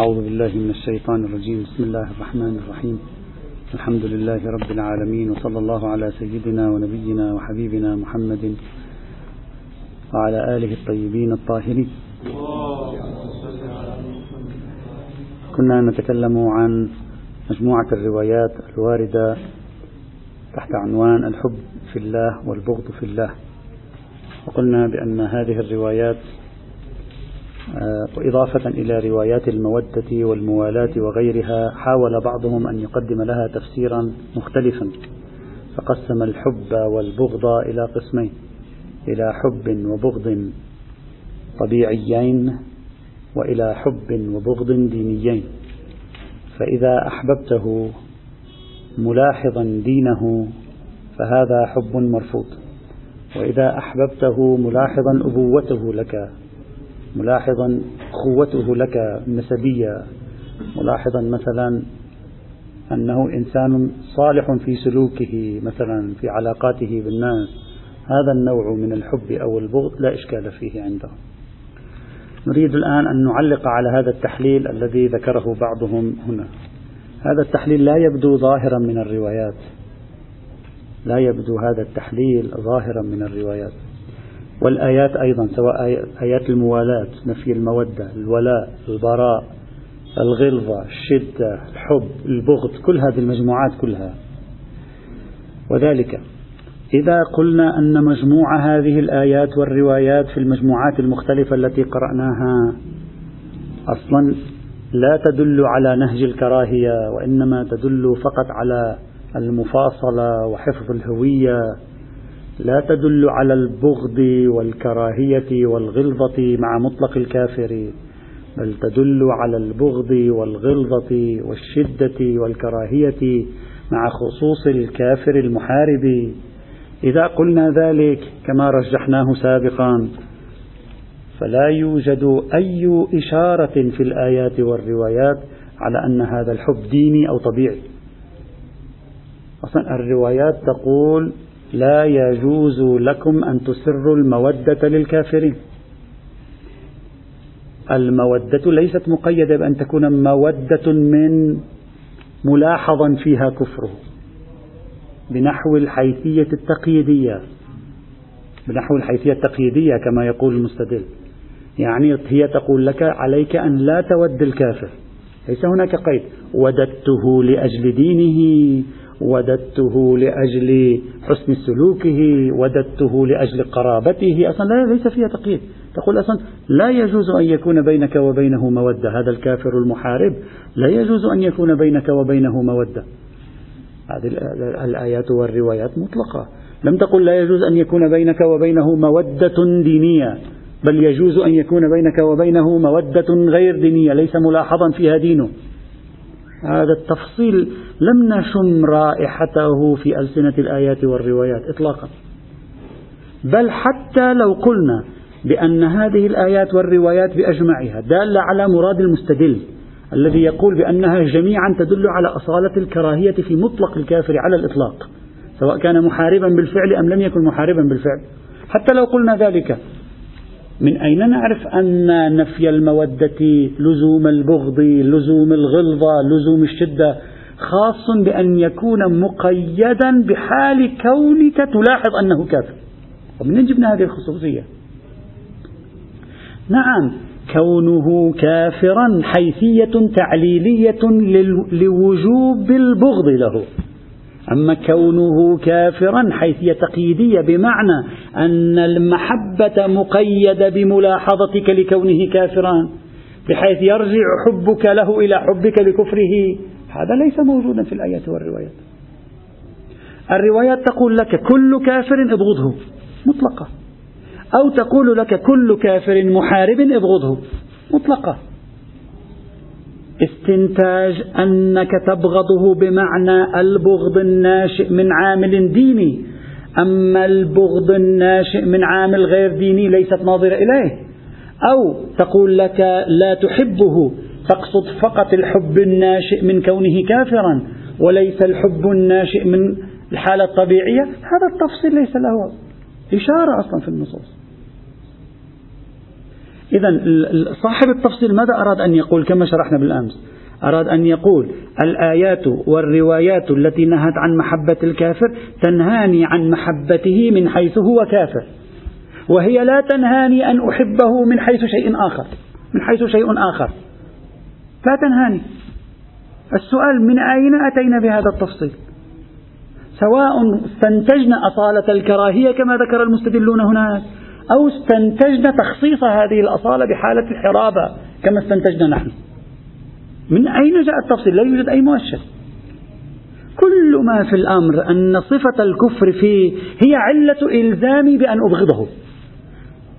أعوذ بالله من الشيطان الرجيم. بسم الله الرحمن الرحيم. الحمد لله رب العالمين وصلى الله على سيدنا ونبينا وحبيبنا محمد وعلى آله الطيبين الطاهرين. كنا نتكلم عن مجموعة الروايات الواردة تحت عنوان الحب في الله والبغض في الله. وقلنا بأن هذه الروايات وإضافة إلى روايات المودة والموالاة وغيرها حاول بعضهم أن يقدم لها تفسيرا مختلفا فقسم الحب والبغض إلى قسمين إلى حب وبغض طبيعيين وإلى حب وبغض دينيين. فإذا أحببته ملاحظا دينه فهذا حب مرفوض. وإذا أحببته ملاحظا أبوته لك ملاحظا أخوته لك النسبية ملاحظا مثلا أنه إنسان صالح في سلوكه مثلا في علاقاته بالناس. هذا النوع من الحب أو البغض لا إشكال فيه عنده. نريد الآن أن نعلق على هذا التحليل الذي ذكره بعضهم هنا. هذا التحليل لا يبدو ظاهرا من الروايات. لا يبدو هذا التحليل ظاهرا من الروايات. والآيات أيضا سواء آيات الموالاة نفي المودة الولاء البراء الغلظة الشدة الحب البغض كل هذه المجموعات كلها. وذلك إذا قلنا أن مجموع هذه الآيات والروايات في المجموعات المختلفة التي قرأناها أصلا لا تدل على نهج الكراهية وإنما تدل فقط على المفاصلة وحفظ الهوية لا تدل على البغض والكراهية والغلظة مع مطلق الكافر بل تدل على البغض والغلظة والشدة والكراهية مع خصوص الكافر المحارب. إذا قلنا ذلك كما رجحناه سابقا فلا يوجد أي إشارة في الآيات والروايات على أن هذا الحب ديني أو طبيعي. أصلا الروايات تقول لا يجوز لكم أن تسروا المودة للكافرين. المودة ليست مقيدة بأن تكون مودة من ملاحظا فيها كفره بنحو الحيثية التقييدية بنحو الحيثية التقييدية كما يقول المستدل. يعني هي تقول لك عليك أن لا تود الكافر. ليس هناك قيد. وددته لأجل دينه. وددته لأجل حسن سلوكه وددته لأجل قرابته. أصلا ليس فيها تقييد. تقول أصلا لا يجوز أن يكون بينك وبينه مودة. هذا الكافر المحارب. لا يجوز أن يكون بينك وبينه مودة. هذه الآيات والروايات مطلقة. لم تقل لا يجوز أن يكون بينك وبينه مودة دينية بل يجوز أن يكون بينك وبينه مودة غير دينية. ليس ملاحظا فيها دينه. هذا التفصيل لم نشم رائحته في ألسنة الآيات والروايات إطلاقا. بل حتى لو قلنا بأن هذه الآيات والروايات بأجمعها دالة على مراد المستدل الذي يقول بأنها جميعا تدل على أصالة الكراهية في مطلق الكافر على الإطلاق سواء كان محاربا بالفعل أم لم يكن محاربا بالفعل. حتى لو قلنا ذلك من أين نعرف أن نفي المودة لزوم البغض لزوم الغلظة لزوم الشدة خاص بأن يكون مقيدا بحال كونك تلاحظ أنه كافر؟ ومن جبنا هذه الخصوصية؟ نعم كونه كافرا حيثية تعليلية لوجوب البغض له. أما كونه كافرا حيثية تقييدية بمعنى أن المحبة مقيدة بملاحظتك لكونه كافرا بحيث يرجع حبك له إلى حبك لكفره. هذا ليس موجودا في الآيات والروايات. الروايات تقول لك كل كافر ابغضه مطلقة. أو تقول لك كل كافر محارب ابغضه مطلقة. استنتاج أنك تبغضه بمعنى البغض الناشئ من عامل ديني. أما البغض الناشئ من عامل غير ديني ليست ناظرة إليه. أو تقول لك لا تحبه تقصد فقط الحب الناشئ من كونه كافرا وليس الحب الناشئ من الحالة الطبيعية. هذا التفصيل ليس له إشارة أصلا في النصوص. إذا صاحب التفصيل ماذا أراد أن يقول كما شرحنا بالأمس؟ أراد أن يقول الآيات والروايات التي نهت عن محبة الكافر تنهاني عن محبته من حيث هو كافر. وهي لا تنهاني أن أحبه من حيث شيء آخر. من حيث شيء آخر. لا تنهاني. السؤال من أين أتينا بهذا التفصيل؟ سواء استنتجنا أصالة الكراهية كما ذكر المستدلون هناك أو استنتجنا تخصيص هذه الأصالة بحالة الحرابة كما استنتجنا نحن. من أين جاء التفصيل؟ لا يوجد أي مؤشر. كل ما في الأمر أن صفة الكفر فيه هي علة إلزامي بأن أبغضه.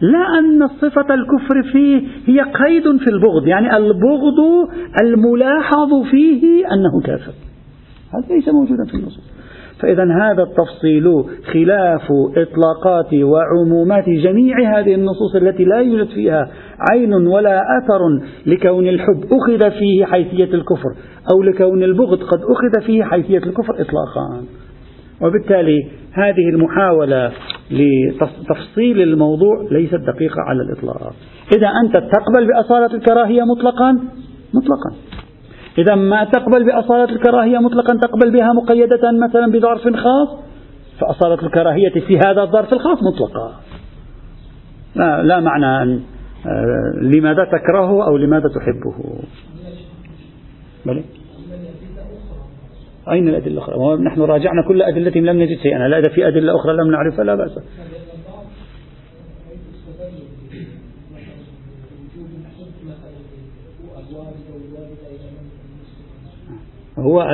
لا أن صفة الكفر فيه هي قيد في البغض يعني البغض الملاحظ فيه أنه كافر. هذا ليس موجودا في النصوص. فإذا هذا التفصيل خلاف إطلاقات وعمومات جميع هذه النصوص التي لا يوجد فيها عين ولا أثر لكون الحب أخذ فيه حيثية الكفر أو لكون البغض قد أخذ فيه حيثية الكفر إطلاقا. وبالتالي هذه المحاولة لتفصيل الموضوع ليست دقيقة على الإطلاق. إذا أنت تقبل بأصالة الكراهية مطلقا؟ مطلقا. إذا ما تقبل بأصالة الكراهية مطلقا تقبل بها مقيدة مثلا بظرف خاص فأصالة الكراهية في هذا الظرف الخاص مطلقة لا, لا معنى أن آه، لماذا تكرهه أو لماذا تحبه بلي؟ أين الأدلة الأخرى؟ نحن راجعنا كل أدلتهم لم نجد شيئا، لا إذا في أدلة أخرى لم نعرفها لا بأس. هو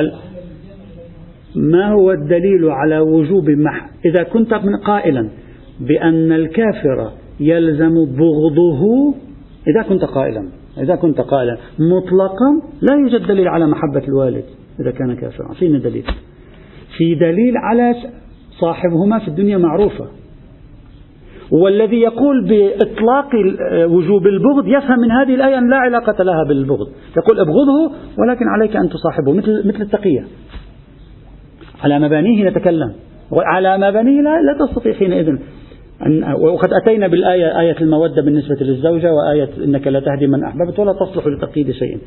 ما هو الدليل على وجوب مح إذا كنت قائلا بأن الكافر يلزم بغضه إذا كنت قائلا إذا كنت قائلا مطلقا لا يوجد دليل على محبة الوالد إذا كان كافرا. فين دليل؟ في دليل على صاحبهما في الدنيا معروفة. والذي يقول بإطلاق وجوب البغض يفهم من هذه الآية أن لا علاقة لها بالبغض. يقول أبغضه ولكن عليك أن تصاحبه مثل, مثل التقية. على مبانيه نتكلم. وعلى مبانيه لا, لا تستطيع حينئذ وقد أتينا بالآية آية المودة بالنسبة للزوجة وآية إنك لا تهدي من أحببت ولا تصلح لتقييد شيء.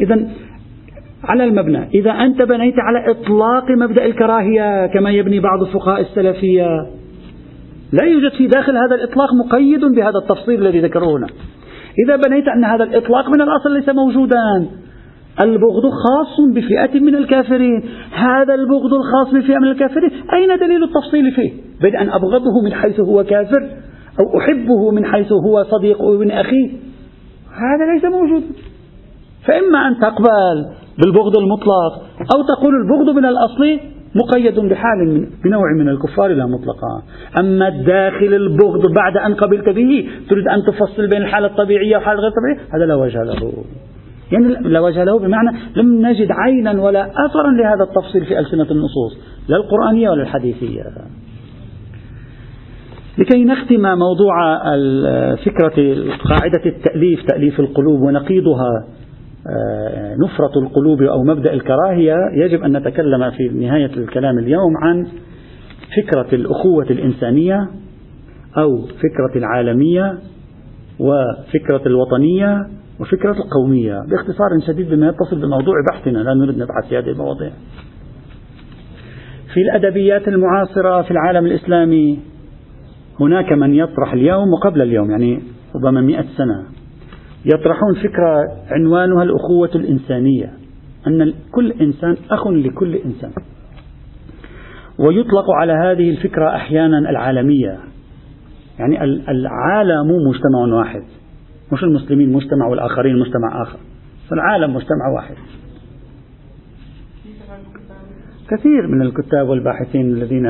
إذا على المبنى إذا أنت بنيت على إطلاق مبدأ الكراهية كما يبني بعض الفقهاء السلفية لا يوجد في داخل هذا الإطلاق مقيد بهذا التفصيل الذي ذكروه هنا. إذا بنيت أن هذا الإطلاق من الأصل ليس موجودا. البغض خاص بفئة من الكافرين. هذا البغض الخاص بفئة من الكافرين. أين دليل التفصيل فيه؟ بين أن أبغضه من حيث هو كافر أو أحبه من حيث هو صديق ابن أخي هذا ليس موجودا فإما أن تقبل بالبغض المطلق أو تقول البغض من الأصل مقيد بحال بنوع من الكفار لا مطلقا. أما الداخل البغض بعد أن قبلت به تريد أن تفصل بين الحالة الطبيعية والحالة غير الطبيعية هذا لا وجه له. يعني لا وجه له بمعنى لم نجد عينا ولا أثرا لهذا التفصيل في ألسنة النصوص لا القرآنية ولا الحديثية. لكي نختم موضوع فكرة قاعدة التأليف تأليف القلوب ونقيضها. نفرة القلوب أو مبدأ الكراهية يجب أن نتكلم في نهاية الكلام اليوم عن فكرة الأخوة الإنسانية أو فكرة العالمية وفكرة الوطنية وفكرة القومية. باختصار شديد بما يتصل بموضوع بحثنا لا نريد نبحث في هذه المواضيع. في الأدبيات المعاصرة في العالم الإسلامي هناك من يطرح اليوم وقبل اليوم يعني ربما مئة سنة. يطرحون فكرة عنوانها الأخوة الإنسانية أن كل إنسان أخ لكل إنسان. ويطلق على هذه الفكرة أحيانا العالمية يعني العالم مجتمع واحد. مش المسلمين مجتمع والآخرين مجتمع آخر. فالعالم مجتمع واحد. كثير من الكتاب والباحثين الذين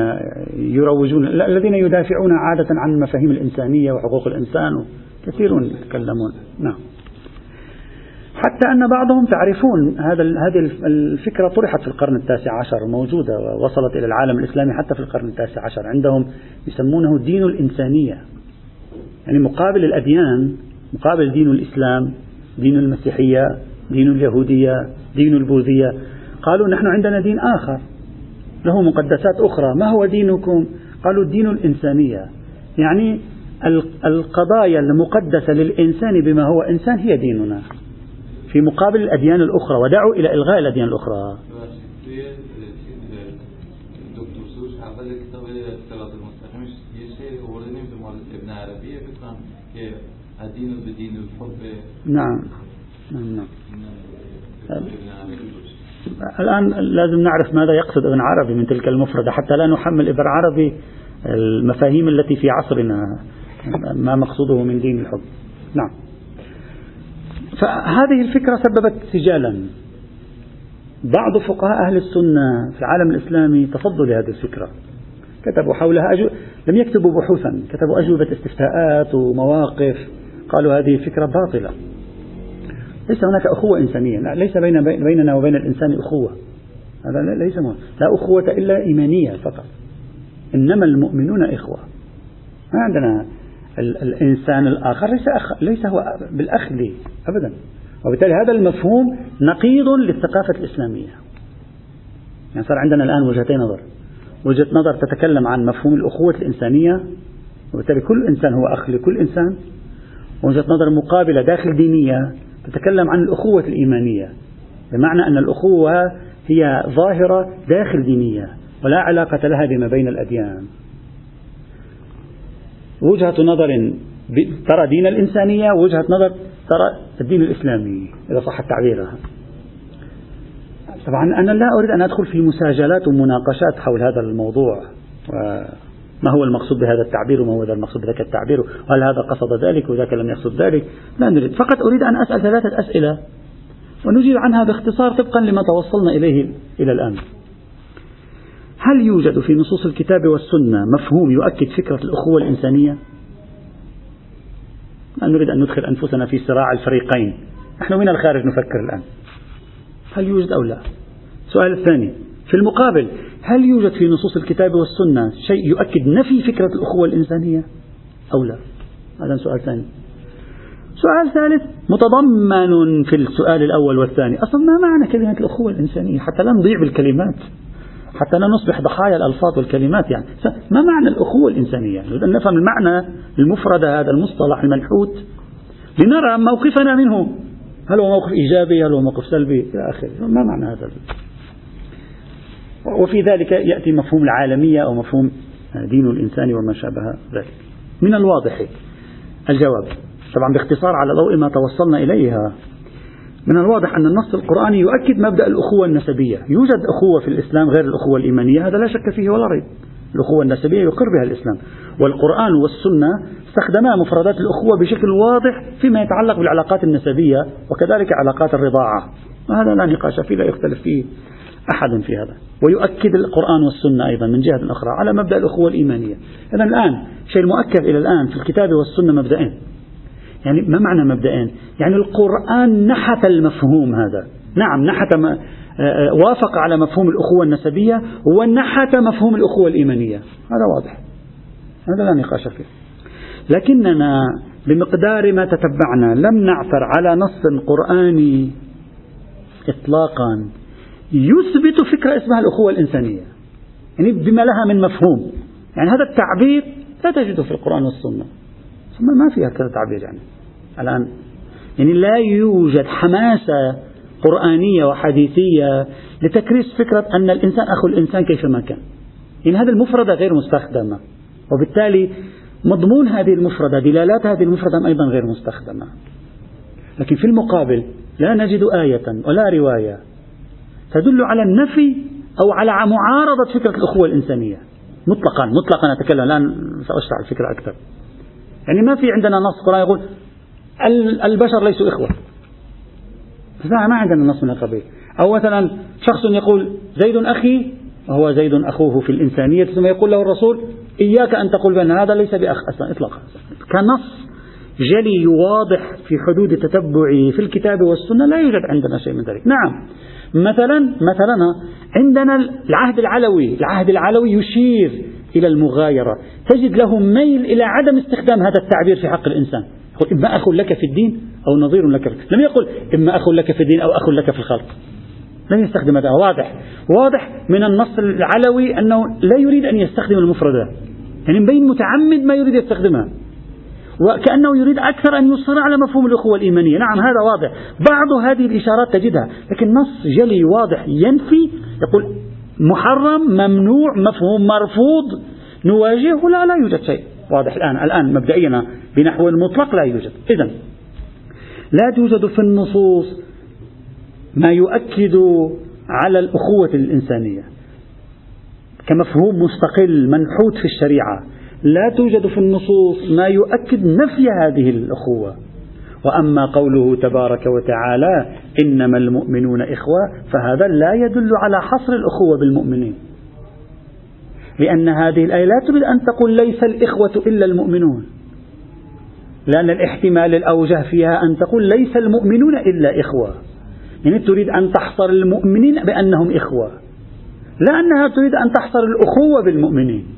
يروجون الذين يدافعون عادة عن المفاهيم الإنسانية وحقوق الإنسان كثيرون يتكلمون. نعم. حتى أن بعضهم تعرفون هذا هذه الفكرة طرحت في القرن التاسع عشر موجودة ووصلت إلى العالم الإسلامي حتى في القرن التاسع عشر. عندهم يسمونه دين الإنسانية. يعني مقابل الأديان مقابل دين الإسلام دين المسيحية دين اليهودية دين البوذية قالوا نحن عندنا دين آخر. له مقدسات أخرى. ما هو دينكم؟ قالوا دين الإنسانية. يعني القضايا المقدسة للإنسان بما هو إنسان هي ديننا. في مقابل الأديان الأخرى. ودعوا إلى إلغاء الأديان الأخرى. نعم. نعم, نعم. الآن لازم نعرف ماذا يقصد ابن عربي من تلك المفردة حتى لا نحمل ابن عربي المفاهيم التي في عصرنا ما مقصوده من دين الحب. نعم. فهذه الفكرة سببت سجالا. بعض فقهاء أهل السنة في العالم الإسلامي تصدوا لهذه الفكرة. كتبوا حولها أجو... لم يكتبوا بحوثا كتبوا أجوبة استفتاءات ومواقف. قالوا هذه فكرة باطلة. ليس هناك أخوة إنسانية. لا ليس بين بيننا وبين الإنسان أخوة. هذا ليس مهم. لا أخوة إلا إيمانية فقط. إنما المؤمنون إخوة. ما عندنا ال الإنسان الآخر ليس أخ ليس هو بالأخ لي أبدا. وبالتالي هذا المفهوم نقيض للثقافة الإسلامية. يعني صار عندنا الآن وجهتين نظر. وجهة نظر تتكلم عن مفهوم الأخوة الإنسانية. وبالتالي كل إنسان هو أخ لكل إنسان. وجهة نظر مقابلة داخل دينية. تتكلم عن الأخوة الإيمانية بمعنى أن الأخوة هي ظاهرة داخل دينية ولا علاقة لها بما بين الأديان. وجهة نظر ترى دين الإنسانية وجهة نظر ترى الدين الإسلامي إذا صح التعبير. طبعا أنا لا أريد أن أدخل في مساجلات ومناقشات حول هذا الموضوع ما هو المقصود بهذا التعبير وما هو المقصود بذاك التعبير؟ وهل هذا قصد ذلك وذاك لم يقصد ذلك؟ لا نريد. فقط أريد أن أسأل ثلاثة أسئلة ونجيب عنها باختصار طبقا لما توصلنا إليه إلى الآن. هل يوجد في نصوص الكتاب والسنة مفهوم يؤكد فكرة الأخوة الإنسانية؟ لا نريد أن ندخل أنفسنا في صراع الفريقين. نحن من الخارج نفكر الآن. هل يوجد أو لا؟ السؤال الثاني. في المقابل هل يوجد في نصوص الكتاب والسنة شيء يؤكد نفي فكرة الأخوة الإنسانية أو لا؟ هذا سؤال ثاني. سؤال ثالث متضمن في السؤال الأول والثاني أصلا ما معنى كلمة الأخوة الإنسانية؟ حتى لا نضيع بالكلمات حتى لا نصبح ضحايا الألفاظ والكلمات يعني. ما معنى الأخوة الإنسانية؟ نريد أن نفهم المعنى المفرد هذا المصطلح المنحوت لنرى موقفنا منه. هل هو موقف إيجابي؟ هل هو موقف سلبي؟ إلى آخره. ما معنى هذا؟ وفي ذلك يأتي مفهوم العالمية أو مفهوم دين الإنسان وما شابه ذلك. من الواضح الجواب. طبعا باختصار على ضوء ما توصلنا إليها. من الواضح أن النص القرآني يؤكد مبدأ الأخوة النسبية. يوجد أخوة في الإسلام غير الأخوة الإيمانية هذا لا شك فيه ولا ريب. الأخوة النسبية يقر بها الإسلام. والقرآن والسنة استخدما مفردات الأخوة بشكل واضح فيما يتعلق بالعلاقات النسبية وكذلك علاقات الرضاعة. وهذا لا نقاش فيه لا يختلف فيه أحد في هذا. ويؤكد القرآن والسنة أيضا من جهة أخرى على مبدأ الأخوة الإيمانية. إذا الآن شيء المؤكد إلى الآن في الكتاب والسنة مبدأين يعني ما معنى مبدئين؟ يعني القرآن نحت المفهوم هذا. نعم نحت ما آه، آه، وافق على مفهوم الأخوة النسبية ونحت مفهوم الأخوة الإيمانية. هذا واضح. هذا لا نقاش فيه. لكننا بمقدار ما تتبعنا لم نعثر على نص قرآني إطلاقا. يثبت فكرة اسمها الأخوة الإنسانية. يعني بما لها من مفهوم. يعني هذا التعبير لا تجده في القرآن والسنة. ثم ما فيها كذا تعبير يعني. الآن. يعني لا يوجد حماسة قرآنية وحديثية لتكريس فكرة أن الإنسان أخو الإنسان كيفما كان. يعني هذه المفردة غير مستخدمة. وبالتالي مضمون هذه المفردة دلالات هذه المفردة أيضا غير مستخدمة. لكن في المقابل لا نجد آية ولا رواية تدل على النفي أو على معارضة فكرة الأخوة الإنسانية. مطلقا مطلقا أتكلم الآن سأشرح الفكرة أكثر. يعني ما في عندنا نص قرآن يقول البشر ليسوا إخوة. ما عندنا نص من القبيل. أو مثلا شخص يقول زيد أخي وهو زيد أخوه في الإنسانية ثم يقول له الرسول إياك أن تقول بأن هذا ليس بأخ أصلا إطلاقا. كنص جلي واضح في حدود تتبعه في الكتاب والسنة لا يوجد عندنا شيء من ذلك. نعم. مثلا مثلا عندنا العهد العلوي العهد العلوي يشير إلى المغايرة. تجد له ميل إلى عدم استخدام هذا التعبير في حق الإنسان. يقول إما أخ لك في الدين أو نظير لك في لم يقل إما أخ لك في الدين أو أخ لك في الخلق. لم يستخدم هذا. واضح. واضح من النص العلوي أنه لا يريد أن يستخدم المفردات. يعني بين متعمد ما يريد يستخدمها. وكأنه يريد أكثر أن يصر على مفهوم الأخوة الإيمانية. نعم هذا واضح. بعض هذه الإشارات تجدها لكن نص جلي واضح ينفي يقول محرم ممنوع مفهوم مرفوض نواجهه؟ لا لا يوجد شيء واضح الآن الآن مبدئيا بنحو المطلق لا يوجد. إذا لا توجد في النصوص ما يؤكد على الأخوة الإنسانية. كمفهوم مستقل منحوت في الشريعة لا توجد في النصوص ما يؤكد نفي هذه الأخوة. وأما قوله تبارك وتعالى إنما المؤمنون إخوة فهذا لا يدل على حصر الأخوة بالمؤمنين. لأن هذه الآية لا تريد أن تقول ليس الإخوة إلا المؤمنون. لأن الاحتمال الأوجه فيها أن تقول ليس المؤمنون إلا إخوة. يعني تريد أن تحصر المؤمنين بأنهم إخوة. لا أنها تريد أن تحصر الأخوة بالمؤمنين.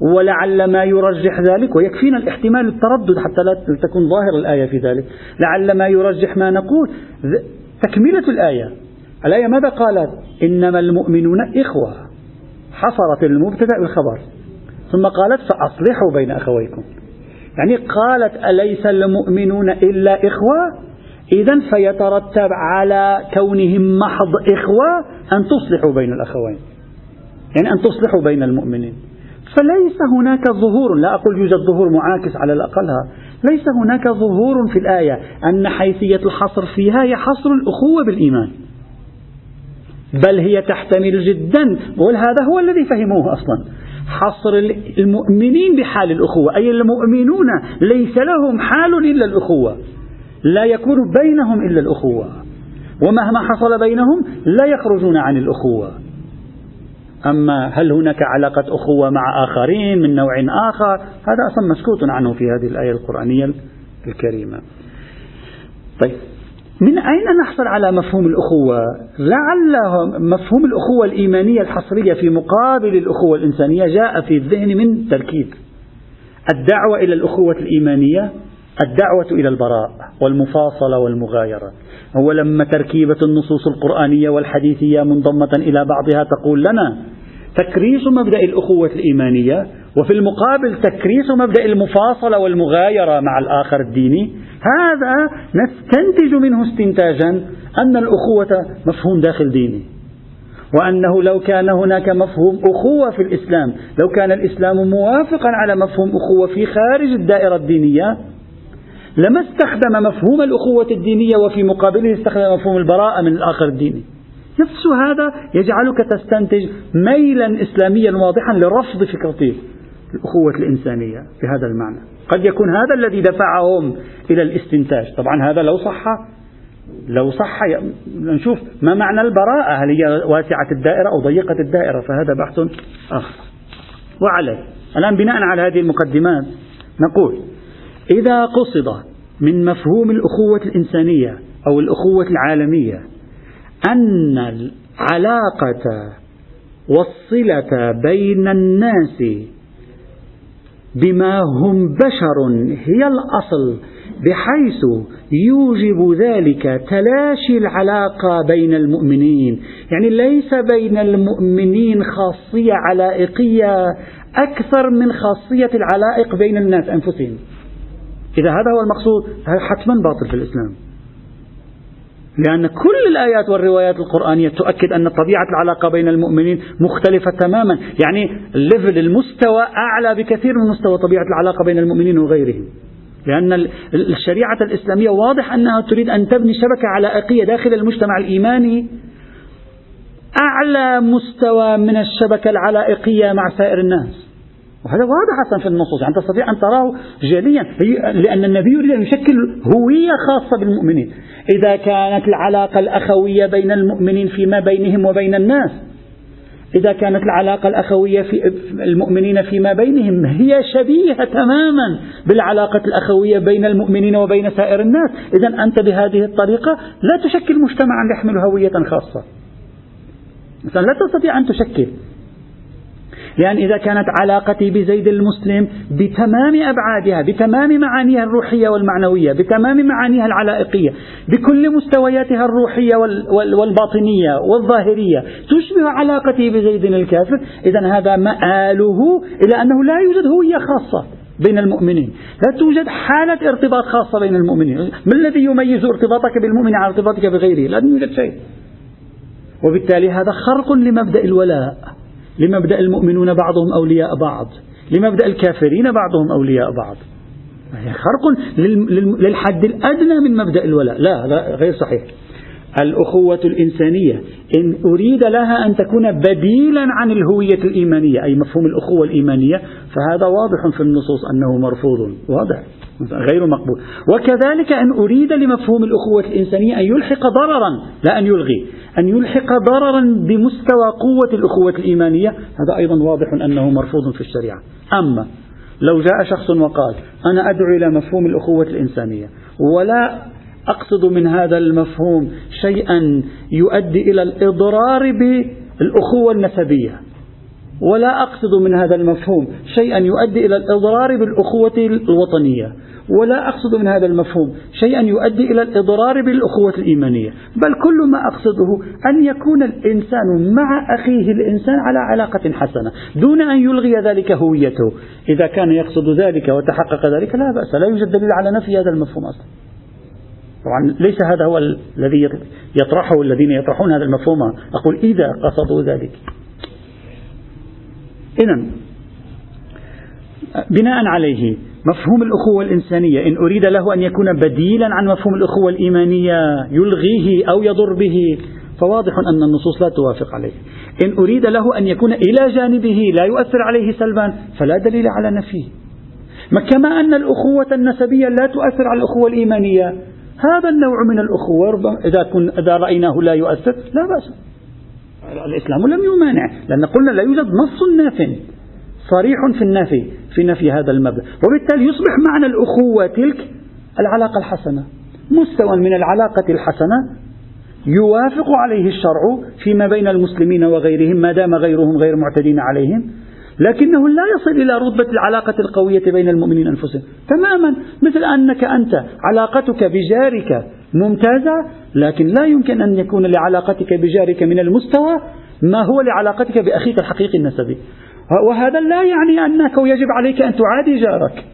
ولعل ما يرجح ذلك ويكفينا الاحتمال التردد حتى لا تكون ظاهر الآية في ذلك. لعل ما يرجح ما نقول تكملة الآية. الآية ماذا قالت؟ إنما المؤمنون إخوة. حصرت المبتدأ بالخبر. ثم قالت فأصلحوا بين أخويكم. يعني قالت أليس المؤمنون إلا إخوة؟ إذا فيترتب على كونهم محض إخوة أن تصلحوا بين الأخوين. يعني أن تصلحوا بين المؤمنين. فليس هناك ظهور لا أقول يوجد ظهور معاكس على الأقلها ليس هناك ظهور في الآية أن حيثية الحصر فيها هي حصر الأخوة بالإيمان. بل هي تحتمل جدا وهذا هو الذي فهموه أصلا؟ حصر المؤمنين بحال الأخوة أي المؤمنون ليس لهم حال إلا الأخوة لا يكون بينهم إلا الأخوة. ومهما حصل بينهم لا يخرجون عن الأخوة. أما هل هناك علاقة أخوة مع آخرين من نوع آخر؟ هذا أصلا مسكوت عنه في هذه الآية القرآنية الكريمة. طيب من أين نحصل على مفهوم الأخوة؟ لعل مفهوم الأخوة الإيمانية الحصرية في مقابل الأخوة الإنسانية جاء في الذهن من تركيب. الدعوة إلى الأخوة الإيمانية الدعوة إلى البراء والمفاصلة والمغايرة. هو لما تركيبة النصوص القرآنية والحديثية منضمة إلى بعضها تقول لنا تكريس مبدأ الأخوة الإيمانية وفي المقابل تكريس مبدأ المفاصلة والمغايرة مع الآخر الديني. هذا نستنتج منه استنتاجا أن الأخوة مفهوم داخل ديني. وأنه لو كان هناك مفهوم أخوة في الإسلام لو كان الإسلام موافقا على مفهوم أخوة في خارج الدائرة الدينية لما استخدم مفهوم الأخوة الدينية وفي مقابله استخدم مفهوم البراءة من الآخر الديني. نفس هذا يجعلك تستنتج ميلا إسلاميا واضحا لرفض فكرة الأخوة الإنسانية بهذا المعنى. قد يكون هذا الذي دفعهم إلى الاستنتاج. طبعا هذا لو صح لو صح نشوف ما معنى البراءة. هل هي واسعة الدائرة أو ضيقة الدائرة؟ فهذا بحث آخر. وعليه. الآن بناء على هذه المقدمات نقول إذا قصد من مفهوم الأخوة الإنسانية أو الأخوة العالمية أن العلاقة والصلة بين الناس بما هم بشر هي الأصل بحيث يوجب ذلك تلاشي العلاقة بين المؤمنين. يعني ليس بين المؤمنين خاصية علائقية أكثر من خاصية العلائق بين الناس أنفسهم. إذا هذا هو المقصود هذا حتما باطل في الإسلام. لأن كل الآيات والروايات القرآنية تؤكد أن طبيعة العلاقة بين المؤمنين مختلفة تماما. يعني الليفل المستوى أعلى بكثير من مستوى طبيعة العلاقة بين المؤمنين وغيرهم. لأن الشريعة الإسلامية واضح أنها تريد أن تبني شبكة علائقية داخل المجتمع الإيماني أعلى مستوى من الشبكة العلائقية مع سائر الناس. وهذا واضح أصلا في النصوص. يعني تستطيع أن تراه جليا. لأن النبي يريد أن يشكل هوية خاصة بالمؤمنين. إذا كانت العلاقة الأخوية بين المؤمنين فيما بينهم وبين الناس. إذا كانت العلاقة الأخوية في المؤمنين فيما بينهم هي شبيهة تماما بالعلاقة الأخوية بين المؤمنين وبين سائر الناس. إذا أنت بهذه الطريقة لا تشكل مجتمعا يحمل هوية خاصة. مثلا لا تستطيع أن تشكل. لأن إذا كانت علاقتي بزيد المسلم بتمام أبعادها بتمام معانيها الروحية والمعنوية بتمام معانيها العلائقية بكل مستوياتها الروحية والباطنية والظاهرية تشبه علاقتي بزيد الكافر إذا هذا مآله إلى أنه لا يوجد هوية خاصة بين المؤمنين. لا توجد حالة ارتباط خاصة بين المؤمنين. ما الذي يميز ارتباطك بالمؤمن عن ارتباطك بغيره؟ لا يوجد شيء. وبالتالي هذا خرق لمبدأ الولاء. لمبدأ المؤمنون بعضهم أولياء بعض لمبدأ الكافرين بعضهم أولياء بعض. خرق للحد الأدنى من مبدأ الولاء. لا, لا غير صحيح. الأخوة الإنسانية إن أريد لها أن تكون بديلا عن الهوية الإيمانية أي مفهوم الأخوة الإيمانية فهذا واضح في النصوص أنه مرفوض واضح. غير مقبول. وكذلك أن أريد لمفهوم الأخوة الإنسانية أن يلحق ضررا لا أن يلغي أن يلحق ضررا بمستوى قوة الأخوة الإيمانية. هذا أيضا واضح أنه مرفوض في الشريعة. أما لو جاء شخص وقال أنا أدعو إلى مفهوم الأخوة الإنسانية ولا أقصد من هذا المفهوم شيئا يؤدي إلى الإضرار بالأخوة النسبية. ولا أقصد من هذا المفهوم شيئا يؤدي إلى الإضرار بالأخوة الوطنية ولا أقصد من هذا المفهوم شيئا يؤدي إلى الإضرار بالأخوة الإيمانية بل كل ما أقصده أن يكون الإنسان مع أخيه الإنسان على علاقة حسنة دون أن يلغي ذلك هويته. إذا كان يقصد ذلك وتحقق ذلك لا بأس لا يوجد دليل على نفي هذا المفهوم أصلا. طبعا ليس هذا هو الذي يطرحه الذين يطرحون هذا المفهوم. أقول إذا قصدوا ذلك. إذا بناء عليه مفهوم الأخوة الإنسانية إن أريد له أن يكون بديلا عن مفهوم الأخوة الإيمانية يلغيه أو يضر به فواضح أن النصوص لا توافق عليه. إن أريد له أن يكون إلى جانبه لا يؤثر عليه سلبا فلا دليل على نفيه. كما أن الأخوة النسبية لا تؤثر على الأخوة الإيمانية هذا النوع من الأخوة إذا, كن إذا رأيناه لا يؤثر لا بأس. الإسلام لم يمانع لأن قلنا لا يوجد نص ناف صريح في النفي في نفي هذا المبدأ وبالتالي يصبح معنى الأخوة تلك العلاقة الحسنة. مستوى من العلاقة الحسنة يوافق عليه الشرع فيما بين المسلمين وغيرهم ما دام غيرهم غير معتدين عليهم. لكنه لا يصل إلى رتبة العلاقة القوية بين المؤمنين أنفسهم تماما. مثل أنك أنت علاقتك بجارك ممتازة لكن لا يمكن أن يكون لعلاقتك بجارك من المستوى ما هو لعلاقتك بأخيك الحقيقي النسبي. وهذا لا يعني أنك يجب عليك أن تعادي جارك.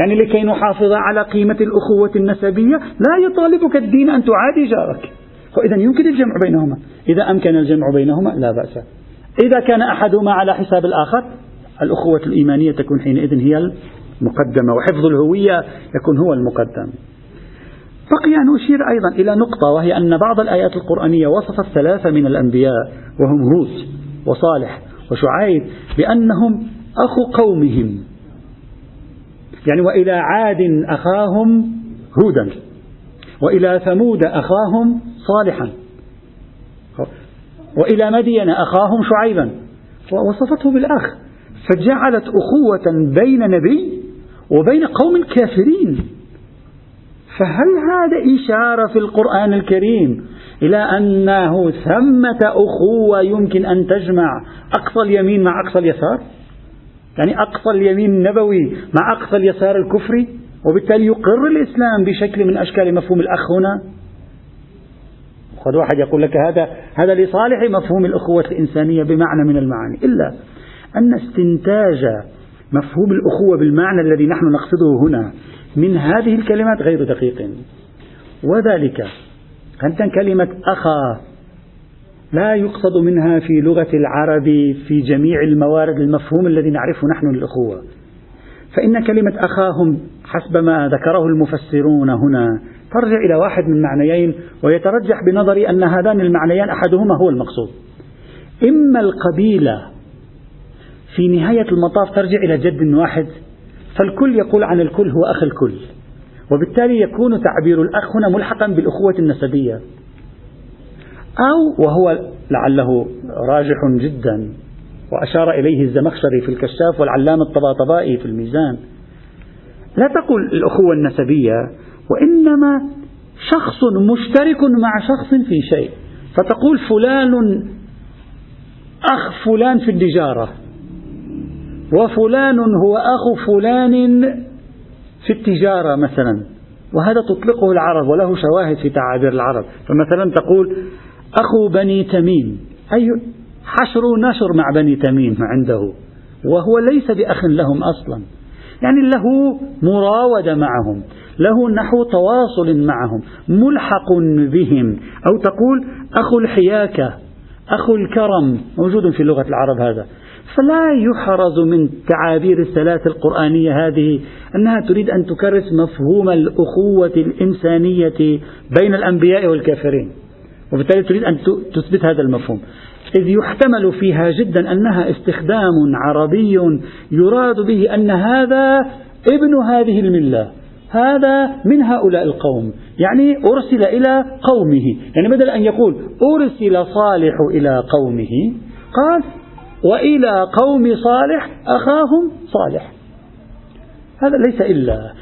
يعني لكي نحافظ على قيمة الأخوة النسبية لا يطالبك الدين أن تعادي جارك. وإذا يمكن الجمع بينهما. إذا أمكن الجمع بينهما لا بأس. إذا كان أحدهما على حساب الآخر الأخوة الإيمانية تكون حينئذ هي المقدمة وحفظ الهوية يكون هو المقدم. بقي أن أشير أيضا إلى نقطة وهي أن بعض الآيات القرآنية وصفت ثلاثة من الأنبياء وهم هود وصالح وشعيب بأنهم أخو قومهم. يعني وإلى عاد أخاهم هودا وإلى ثمود أخاهم صالحا وإلى مدين أخاهم شعيبا. ووصفته بالأخ. فجعلت أخوة بين نبي وبين قوم كافرين. فهل هذا إشارة في القرآن الكريم إلى أنه ثمة أخوة يمكن أن تجمع أقصى اليمين مع أقصى اليسار؟ يعني أقصى اليمين النبوي مع أقصى اليسار الكفري؟ وبالتالي يقر الإسلام بشكل من أشكال مفهوم الأخ هنا؟ قد واحد يقول لك هذا هذا لصالح مفهوم الأخوة الإنسانية بمعنى من المعاني. إلا أن استنتاج مفهوم الأخوة بالمعنى الذي نحن نقصده هنا من هذه الكلمات غير دقيق. وذلك أن كلمة أخا لا يقصد منها في لغة العرب في جميع الموارد المفهوم الذي نعرفه نحن للأخوة فإن كلمة أخاهم حسب ما ذكره المفسرون هنا ترجع إلى واحد من معنيين ويترجح بنظري أن هذان المعنيان أحدهما هو المقصود. إما القبيلة في نهاية المطاف ترجع إلى جد واحد فالكل يقول عن الكل هو أخ الكل. وبالتالي يكون تعبير الأخ هنا ملحقا بالأخوة النسبية. أو وهو لعله راجح جدا وأشار إليه الزمخشري في الكشاف والعلامة الطباطبائي في الميزان. لا تقول الأخوة النسبية وإنما شخص مشترك مع شخص في شيء. فتقول فلان أخ فلان في التجارة. وفلان هو أخو فلان في التجارة مثلا وهذا تطلقه العرب وله شواهد في تعابير العرب. فمثلا تقول أخو بني تميم أي حشر نشر مع بني تميم عنده وهو ليس بأخ لهم أصلا. يعني له مراودة معهم له نحو تواصل معهم ملحق بهم. أو تقول أخو الحياكة أخو الكرم موجود في لغة العرب هذا. فلا يحرز من تعابير الثلاث القرآنية هذه أنها تريد أن تكرس مفهوم الأخوة الإنسانية بين الأنبياء والكافرين وبالتالي تريد أن تثبت هذا المفهوم. إذ يحتمل فيها جدا أنها استخدام عربي يراد به أن هذا ابن هذه الملة هذا من هؤلاء القوم يعني أرسل إلى قومه. يعني بدل أن يقول أرسل صالح إلى قومه قال وإلى قوم صالح أخاهم صالح. هذا ليس إلا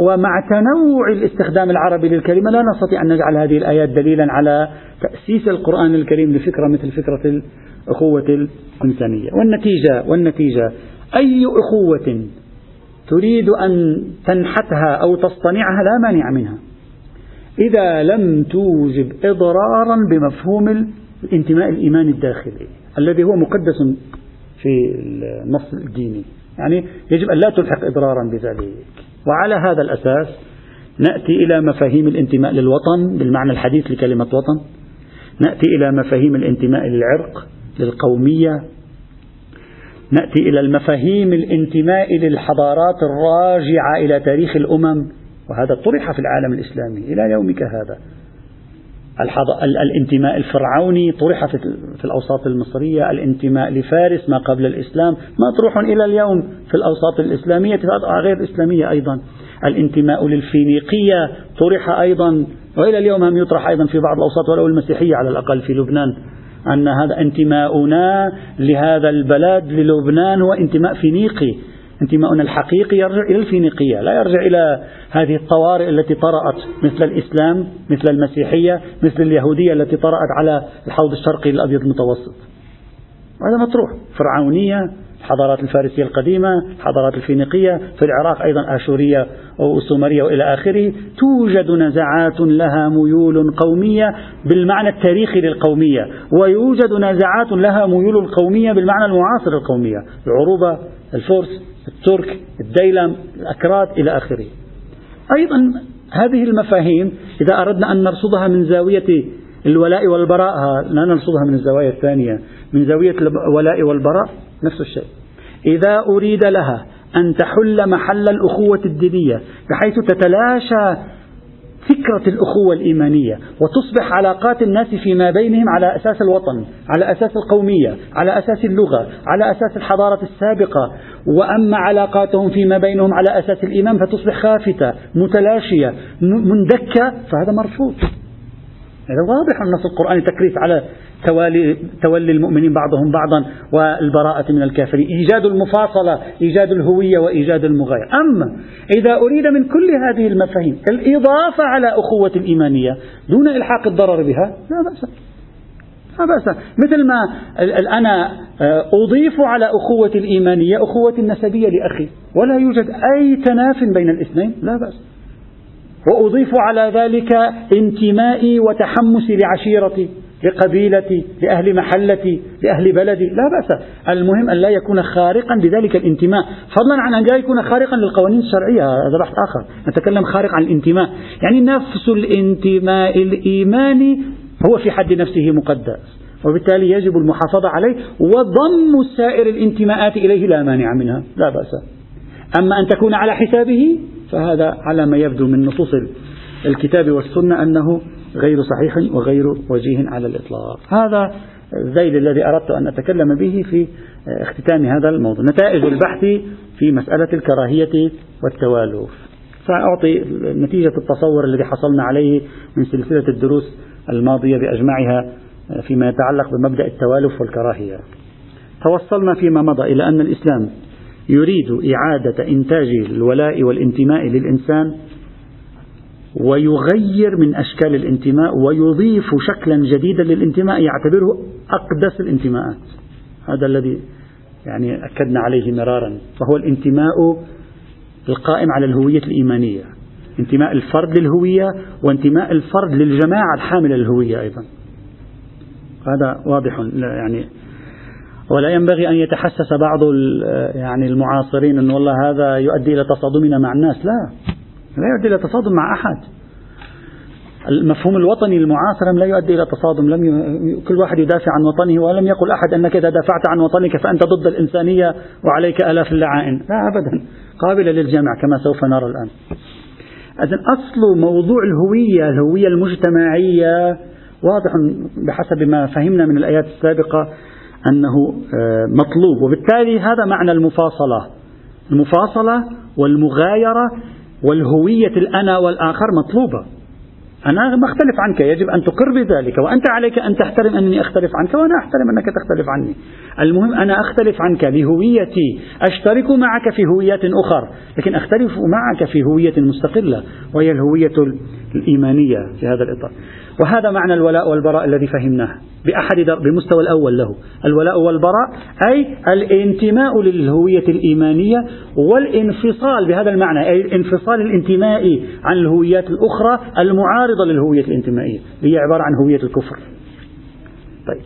ومع تنوع الاستخدام العربي للكلمة لا نستطيع أن نجعل هذه الآيات دليلا على تأسيس القرآن الكريم لفكرة مثل فكرة الأخوة الإنسانية. والنتيجة والنتيجة أي أخوة تريد أن تنحتها أو تصطنعها لا مانع منها. إذا لم توجب إضرارا بمفهوم الانتماء الإيماني الداخلي. الذي هو مقدس في النص الديني. يعني يجب أن لا تلحق إضرارا بذلك. وعلى هذا الأساس نأتي إلى مفاهيم الانتماء للوطن بالمعنى الحديث لكلمة وطن. نأتي إلى مفاهيم الانتماء للعرق للقومية. نأتي إلى المفاهيم الانتماء للحضارات الراجعة إلى تاريخ الأمم. وهذا طرح في العالم الإسلامي إلى يومك هذا. الانتماء الفرعوني طرح في الأوساط المصرية الانتماء لفارس ما قبل الإسلام مطروح إلى اليوم في الأوساط الإسلامية غير الإسلامية أيضا. الانتماء للفينيقية طرح أيضا وإلى اليوم هم يطرح أيضا في بعض الأوساط ولو المسيحية على الأقل في لبنان. أن هذا انتماؤنا لهذا البلد للبنان هو انتماء فينيقي. انتماؤنا الحقيقي يرجع إلى الفينيقية لا يرجع إلى هذه الطوارئ التي طرأت مثل الإسلام مثل المسيحية مثل اليهودية التي طرأت على الحوض الشرقي الأبيض المتوسط. هذا مطروح فرعونية الحضارات الفارسية القديمة الحضارات الفينيقية في العراق أيضا آشورية وسومرية وإلى آخره توجد نزعات لها ميول قومية بالمعنى التاريخي للقومية ويوجد نزعات لها ميول قومية بالمعنى المعاصر القومية العروبة الفرس الترك الديلم الأكراد إلى آخره. أيضا هذه المفاهيم إذا أردنا أن نرصدها من زاوية الولاء والبراء لا نرصدها من الزوايا الثانية من زاوية الولاء والبراء نفس الشيء. إذا أريد لها أن تحل محل الأخوة الدينية بحيث تتلاشى فكرة الأخوة الإيمانية وتصبح علاقات الناس فيما بينهم على أساس الوطن على أساس القومية على أساس اللغة على أساس الحضارة السابقة وأما علاقاتهم فيما بينهم على أساس الإيمان فتصبح خافتة متلاشية مندكة فهذا مرفوض. هذا واضح النص القرآني تكريس على توالي تولي المؤمنين بعضهم بعضا والبراءة من الكافرين. إيجاد المفاصلة إيجاد الهوية وإيجاد المغايرة. أما إذا أريد من كل هذه المفاهيم الإضافة على أخوة الإيمانية دون إلحاق الضرر بها لا بأس. لا بأس. مثل ما أنا أضيف على أخوة الإيمانية أخوة النسبية لأخي ولا يوجد أي تناف بين الاثنين لا بأس. وأضيف على ذلك انتمائي وتحمسي لعشيرتي لقبيلتي لأهل محلتي لأهل بلدي لا بأس. المهم أن لا يكون خارقا بذلك الانتماء. فضلا عن أن لا يكون خارقا للقوانين الشرعية هذا بحث آخر. نتكلم خارق عن الانتماء. يعني نفس الانتماء الإيماني هو في حد نفسه مقدس وبالتالي يجب المحافظة عليه وضم سائر الانتماءات إليه لا مانع منها لا بأس. أما أن تكون على حسابه فهذا على ما يبدو من نصوص الكتاب والسنة أنه غير صحيح وغير وجيه على الإطلاق. هذا الذيل الذي أردت أن أتكلم به في اختتام هذا الموضوع. نتائج البحث في مسألة الكراهية والتوالف. سأعطي نتيجة التصور الذي حصلنا عليه من سلسلة الدروس الماضية بأجمعها فيما يتعلق بمبدأ التوالف والكراهية. توصلنا فيما مضى إلى أن الإسلام يريد إعادة إنتاج الولاء والانتماء للإنسان ويغير من أشكال الانتماء ويضيف شكلا جديدا للانتماء يعتبره أقدس الانتماءات. هذا الذي يعني أكدنا عليه مرارا وهو الانتماء القائم على الهوية الإيمانية انتماء الفرد للهوية وانتماء الفرد للجماعة الحاملة للهوية أيضا. هذا واضح يعني ولا ينبغي أن يتحسس بعض يعني المعاصرين أن والله هذا يؤدي إلى تصادمنا مع الناس لا لا يؤدي إلى تصادم مع أحد. المفهوم الوطني المعاصر لا يؤدي إلى تصادم؟ لم ي... كل واحد يدافع عن وطنه ولم يقل أحد أنك إذا دافعت عن وطنك فأنت ضد الإنسانية وعليك آلاف اللعائن. لا أبدا. قابلة للجمع كما سوف نرى الآن. إذن أصل موضوع الهوية الهوية المجتمعية واضح بحسب ما فهمنا من الآيات السابقة أنه آه، مطلوب. وبالتالي هذا معنى المفاصلة. المفاصلة والمغايرة والهوية الأنا والآخر مطلوبة. أنا مختلف عنك. يجب أن تقر بذلك وأنت عليك أن تحترم أنني أختلف عنك وأنا أحترم أنك تختلف عني. المهم أنا أختلف عنك لهويتي أشترك معك في هويات أخرى لكن أختلف معك في هوية مستقلة وهي الهوية الإيمانية في هذا الإطار. وهذا معنى الولاء والبراء الذي فهمناه بأحد بمستوى الأول له. الولاء والبراء أي الانتماء للهوية الإيمانية والانفصال بهذا المعنى أي الانفصال الانتمائي عن الهويات الأخرى المعارضة للهوية الانتمائية هي عبارة عن هوية الكفر. طيب.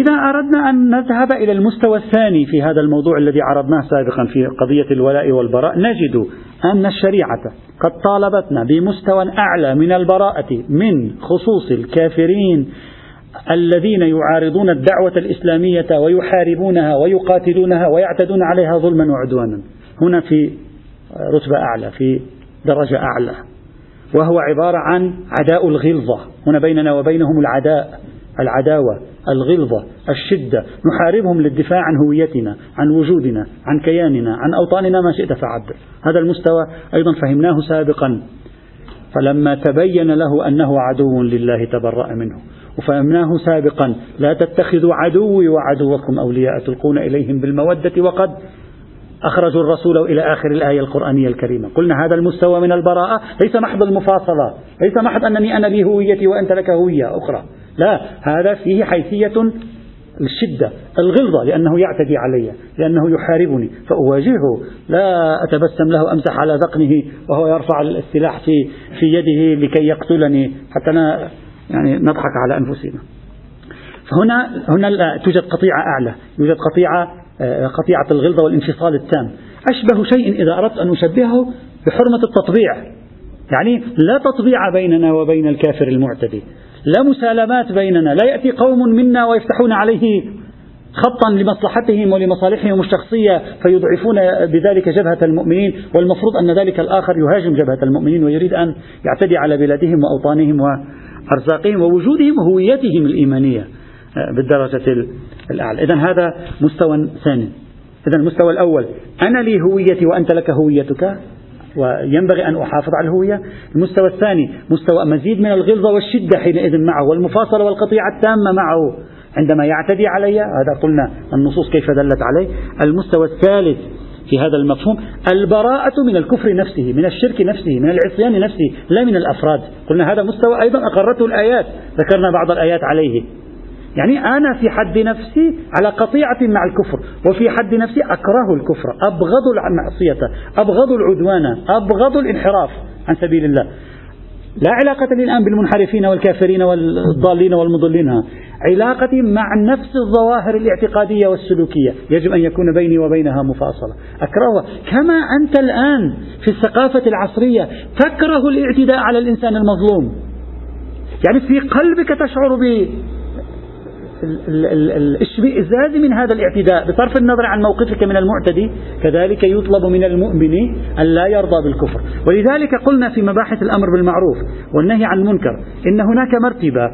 إذا أردنا أن نذهب إلى المستوى الثاني في هذا الموضوع الذي عرضناه سابقا في قضية الولاء والبراء نجد أن الشريعة قد طالبتنا بمستوى أعلى من البراءة من خصوص الكافرين الذين يعارضون الدعوة الإسلامية ويحاربونها ويقاتلونها ويعتدون عليها ظلما وعدوانا. هنا في رتبة أعلى في درجة أعلى وهو عبارة عن عداء الغلظة. هنا بيننا وبينهم العداء العداوة. الغلظة الشدة نحاربهم للدفاع عن هويتنا عن وجودنا عن كياننا عن أوطاننا ما شئت فعبر هذا المستوى أيضا فهمناه سابقا. فلما تبين له أنه عدو لله تبرأ منه. وفهمناه سابقا لا تتخذوا عدوي وعدوكم أولياء تلقون إليهم بالمودة وقد أخرجوا الرسول إلى آخر الآية القرآنية الكريمة. قلنا هذا المستوى من البراءة ليس محض المفاصلة ليس محض أنني أنا لي هويتي وأنت لك هوية أخرى. لا هذا فيه حيثية الشدة الغلظة لأنه يعتدي علي لأنه يحاربني فأواجهه. لا أتبسم له أمسح على ذقنه وهو يرفع السلاح في, في يده لكي يقتلني حتى لا يعني نضحك على أنفسنا. فهنا هنا توجد قطيعة أعلى يوجد قطيعة آه، قطيعة الغلظة والانفصال التام. أشبه شيء إذا أردت أن أشبهه بحرمة التطبيع يعني لا تطبيع بيننا وبين الكافر المعتدي. لا مسالمات بيننا لا يأتي قوم منا ويفتحون عليه خطا لمصلحتهم ولمصالحهم الشخصية فيضعفون بذلك جبهة المؤمنين والمفروض أن ذلك الآخر يهاجم جبهة المؤمنين ويريد أن يعتدي على بلادهم وأوطانهم وأرزاقهم ووجودهم وهويتهم الإيمانية آه، بالدرجة الأعلى. إذا هذا مستوى ثاني. إذا المستوى الأول أنا لي هويتي وأنت لك هويتك؟ وينبغي أن أحافظ على الهوية. المستوى الثاني مستوى مزيد من الغلظة والشدة حينئذ معه والمفاصلة والقطيعة التامة معه. عندما يعتدي علي هذا قلنا النصوص كيف دلت عليه. المستوى الثالث في هذا المفهوم البراءة من الكفر نفسه من الشرك نفسه من العصيان نفسه لا من الأفراد. قلنا هذا مستوى أيضا أقرته الآيات. ذكرنا بعض الآيات عليه. يعني أنا في حد نفسي على قطيعة مع الكفر وفي حد نفسي أكره الكفر أبغض المعصية أبغض العدوان أبغض الانحراف عن سبيل الله. لا علاقة لي الآن بالمنحرفين والكافرين والضالين والمضلين. علاقتي مع نفس الظواهر الاعتقادية والسلوكية. يجب أن يكون بيني وبينها مفاصلة. أكرهها كما أنت الآن في الثقافة العصرية تكره الاعتداء على الإنسان المظلوم. يعني في قلبك تشعر الاشمئزاز من هذا الاعتداء بصرف النظر عن موقفك من المعتدي كذلك يطلب من المؤمن أن لا يرضى بالكفر. ولذلك قلنا في مباحث الأمر بالمعروف والنهي عن المنكر إن هناك مرتبة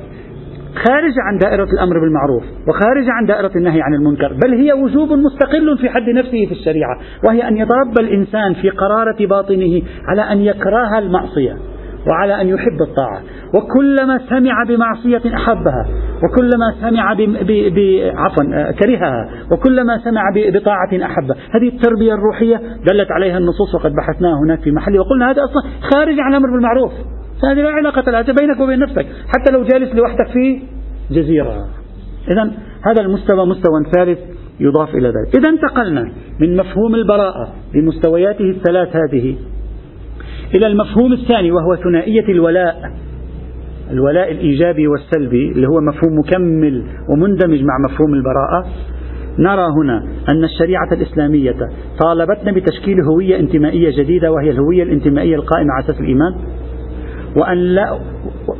خارج عن دائرة الأمر بالمعروف وخارج عن دائرة النهي عن المنكر بل هي وجوب مستقل في حد نفسه في الشريعة وهي أن يتربى الإنسان في قرارة باطنه على أن يكره المعصية. وعلى أن يحب الطاعة وكلما سمع بمعصية أحبها وكلما سمع. عفوا كرهها وكلما سمع. بطاعة أحبها هذه التربية الروحية دلت عليها النصوص وقد بحثناها هناك في محله وقلنا هذا أصلا خارج عن الأمر بالمعروف هذه لا علاقة لها بينك وبين نفسك حتى لو جالس لوحدك في جزيرة إذا هذا المستوى مستوى ثالث يضاف إلى ذلك إذا انتقلنا من مفهوم البراءة بمستوياته الثلاث هذه إلى المفهوم الثاني وهو ثنائية الولاء. الولاء الإيجابي والسلبي اللي هو مفهوم مكمل ومندمج مع مفهوم البراءة. نرى هنا أن الشريعة الإسلامية طالبتنا بتشكيل هوية انتمائية جديدة وهي الهوية الانتمائية القائمة على أساس الإيمان. وأن لا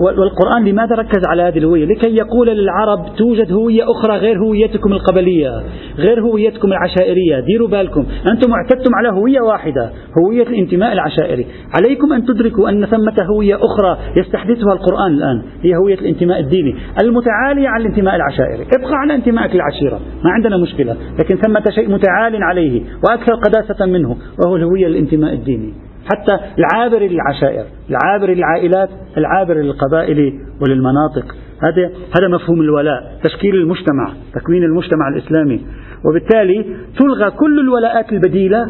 والقرآن لماذا ركز على هذه الهوية؟ لكي يقول للعرب توجد هوية أخرى غير هويتكم القبلية غير هويتكم العشائرية. ديروا بالكم. أنتم اعتدتم على هوية واحدة هوية الانتماء العشائري. عليكم أن تدركوا أن ثمة هوية أخرى يستحدثها القرآن الآن هي هوية الانتماء الديني المتعالية عن الانتماء العشائري. ابقى على انتمائك العشيرة ما عندنا مشكلة لكن ثمة شيء متعال عليه وأكثر قداسة منه وهو الهوية الانتماء الديني. حتى العابر للعشائر العابر للعائلات العابر للقبائل وللمناطق. هذا هذا مفهوم الولاء تشكيل المجتمع تكوين المجتمع الإسلامي. وبالتالي تلغى كل الولاءات البديلة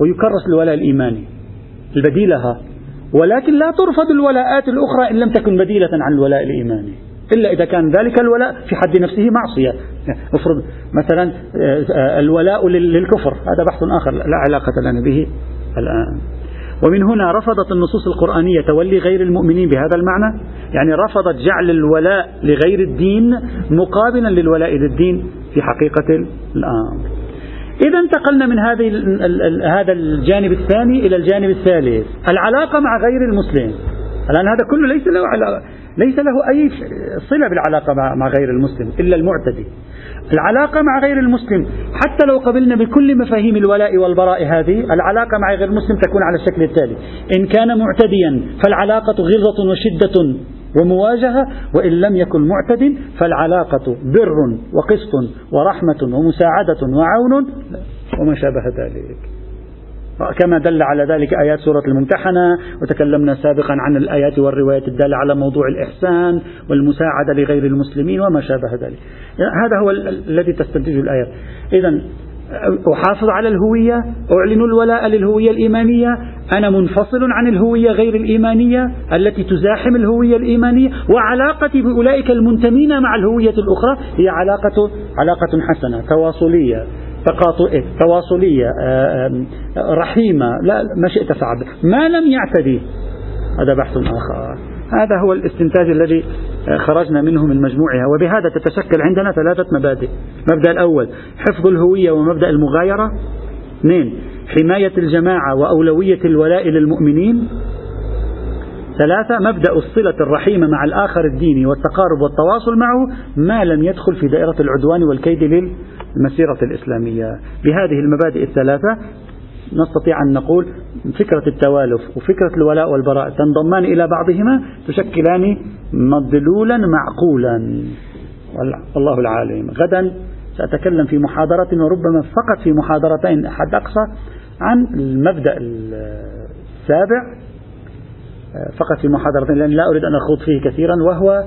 ويكرس الولاء الإيماني البديلة ولكن لا ترفض الولاءات الأخرى إن لم تكن بديلة عن الولاء الإيماني. إلا إذا كان ذلك الولاء في حد نفسه معصية. افرض مثلا آه، الولاء للكفر. هذا بحث آخر لا علاقة لنا به الآن. ومن هنا رفضت النصوص القرآنية تولي غير المؤمنين بهذا المعنى؟ يعني رفضت جعل الولاء لغير الدين مقابلا للولاء للدين في حقيقة الأمر. إذا انتقلنا من هذه هذا الجانب الثاني إلى الجانب الثالث العلاقة مع غير المسلم. الآن هذا كله ليس له علاقة. ليس له أي صلة بالعلاقة مع غير المسلم إلا المعتدي. العلاقة مع غير المسلم حتى لو قبلنا بكل مفاهيم الولاء والبراء هذه العلاقة مع غير المسلم تكون على الشكل التالي. إن كان معتديا فالعلاقة غلظة وشدة ومواجهة وإن لم يكن معتد فالعلاقة بر وقسط ورحمة ومساعدة وعون وما شابه ذلك. كما دل على ذلك آيات سورة الممتحنة وتكلمنا سابقا عن الآيات والروايات الدالة على موضوع الإحسان والمساعدة لغير المسلمين وما شابه ذلك. هذا هو الذي تستنتجه الآيات. إذا أحافظ على الهوية أعلن الولاء للهوية الإيمانية. أنا منفصل عن الهوية غير الإيمانية التي تزاحم الهوية الإيمانية وعلاقتي بأولئك المنتمين مع الهوية الأخرى هي علاقة علاقة حسنة تواصلية. تقاطئة تواصلية آه، رحيمة. لا ما شئت فعل. ما لم يعتدي. هذا بحث آخر. هذا هو الاستنتاج الذي آه، خرجنا منه من مجموعها. وبهذا تتشكل عندنا ثلاثة مبادئ. المبدأ الأول حفظ الهوية ومبدأ المغايرة. اثنين حماية الجماعة وأولوية الولاء للمؤمنين. ثلاثة مبدأ الصلة الرحيمة مع الآخر الديني والتقارب والتواصل معه ما لم يدخل في دائرة العدوان والكيد للمسيرة الإسلامية. بهذه المبادئ الثلاثة نستطيع أن نقول فكرة التوالف وفكرة الولاء والبراء تنضمان إلى بعضهما تشكلان مدلولا معقولا. والله العالم. غدا سأتكلم في محاضرة وربما فقط في محاضرتين حد أقصى عن المبدأ السابع فقط في محاضرتين لأن لا أريد أن أخوض فيه كثيرا وهو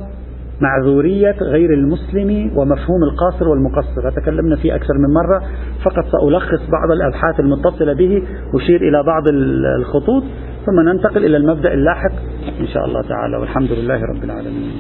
معذورية غير المسلم ومفهوم القاصر والمقصر. تكلمنا فيه أكثر من مرة فقط سألخص بعض الأبحاث المتصلة به أشير إلى بعض الخطوط ثم ننتقل إلى المبدأ اللاحق إن شاء الله تعالى. والحمد لله رب العالمين.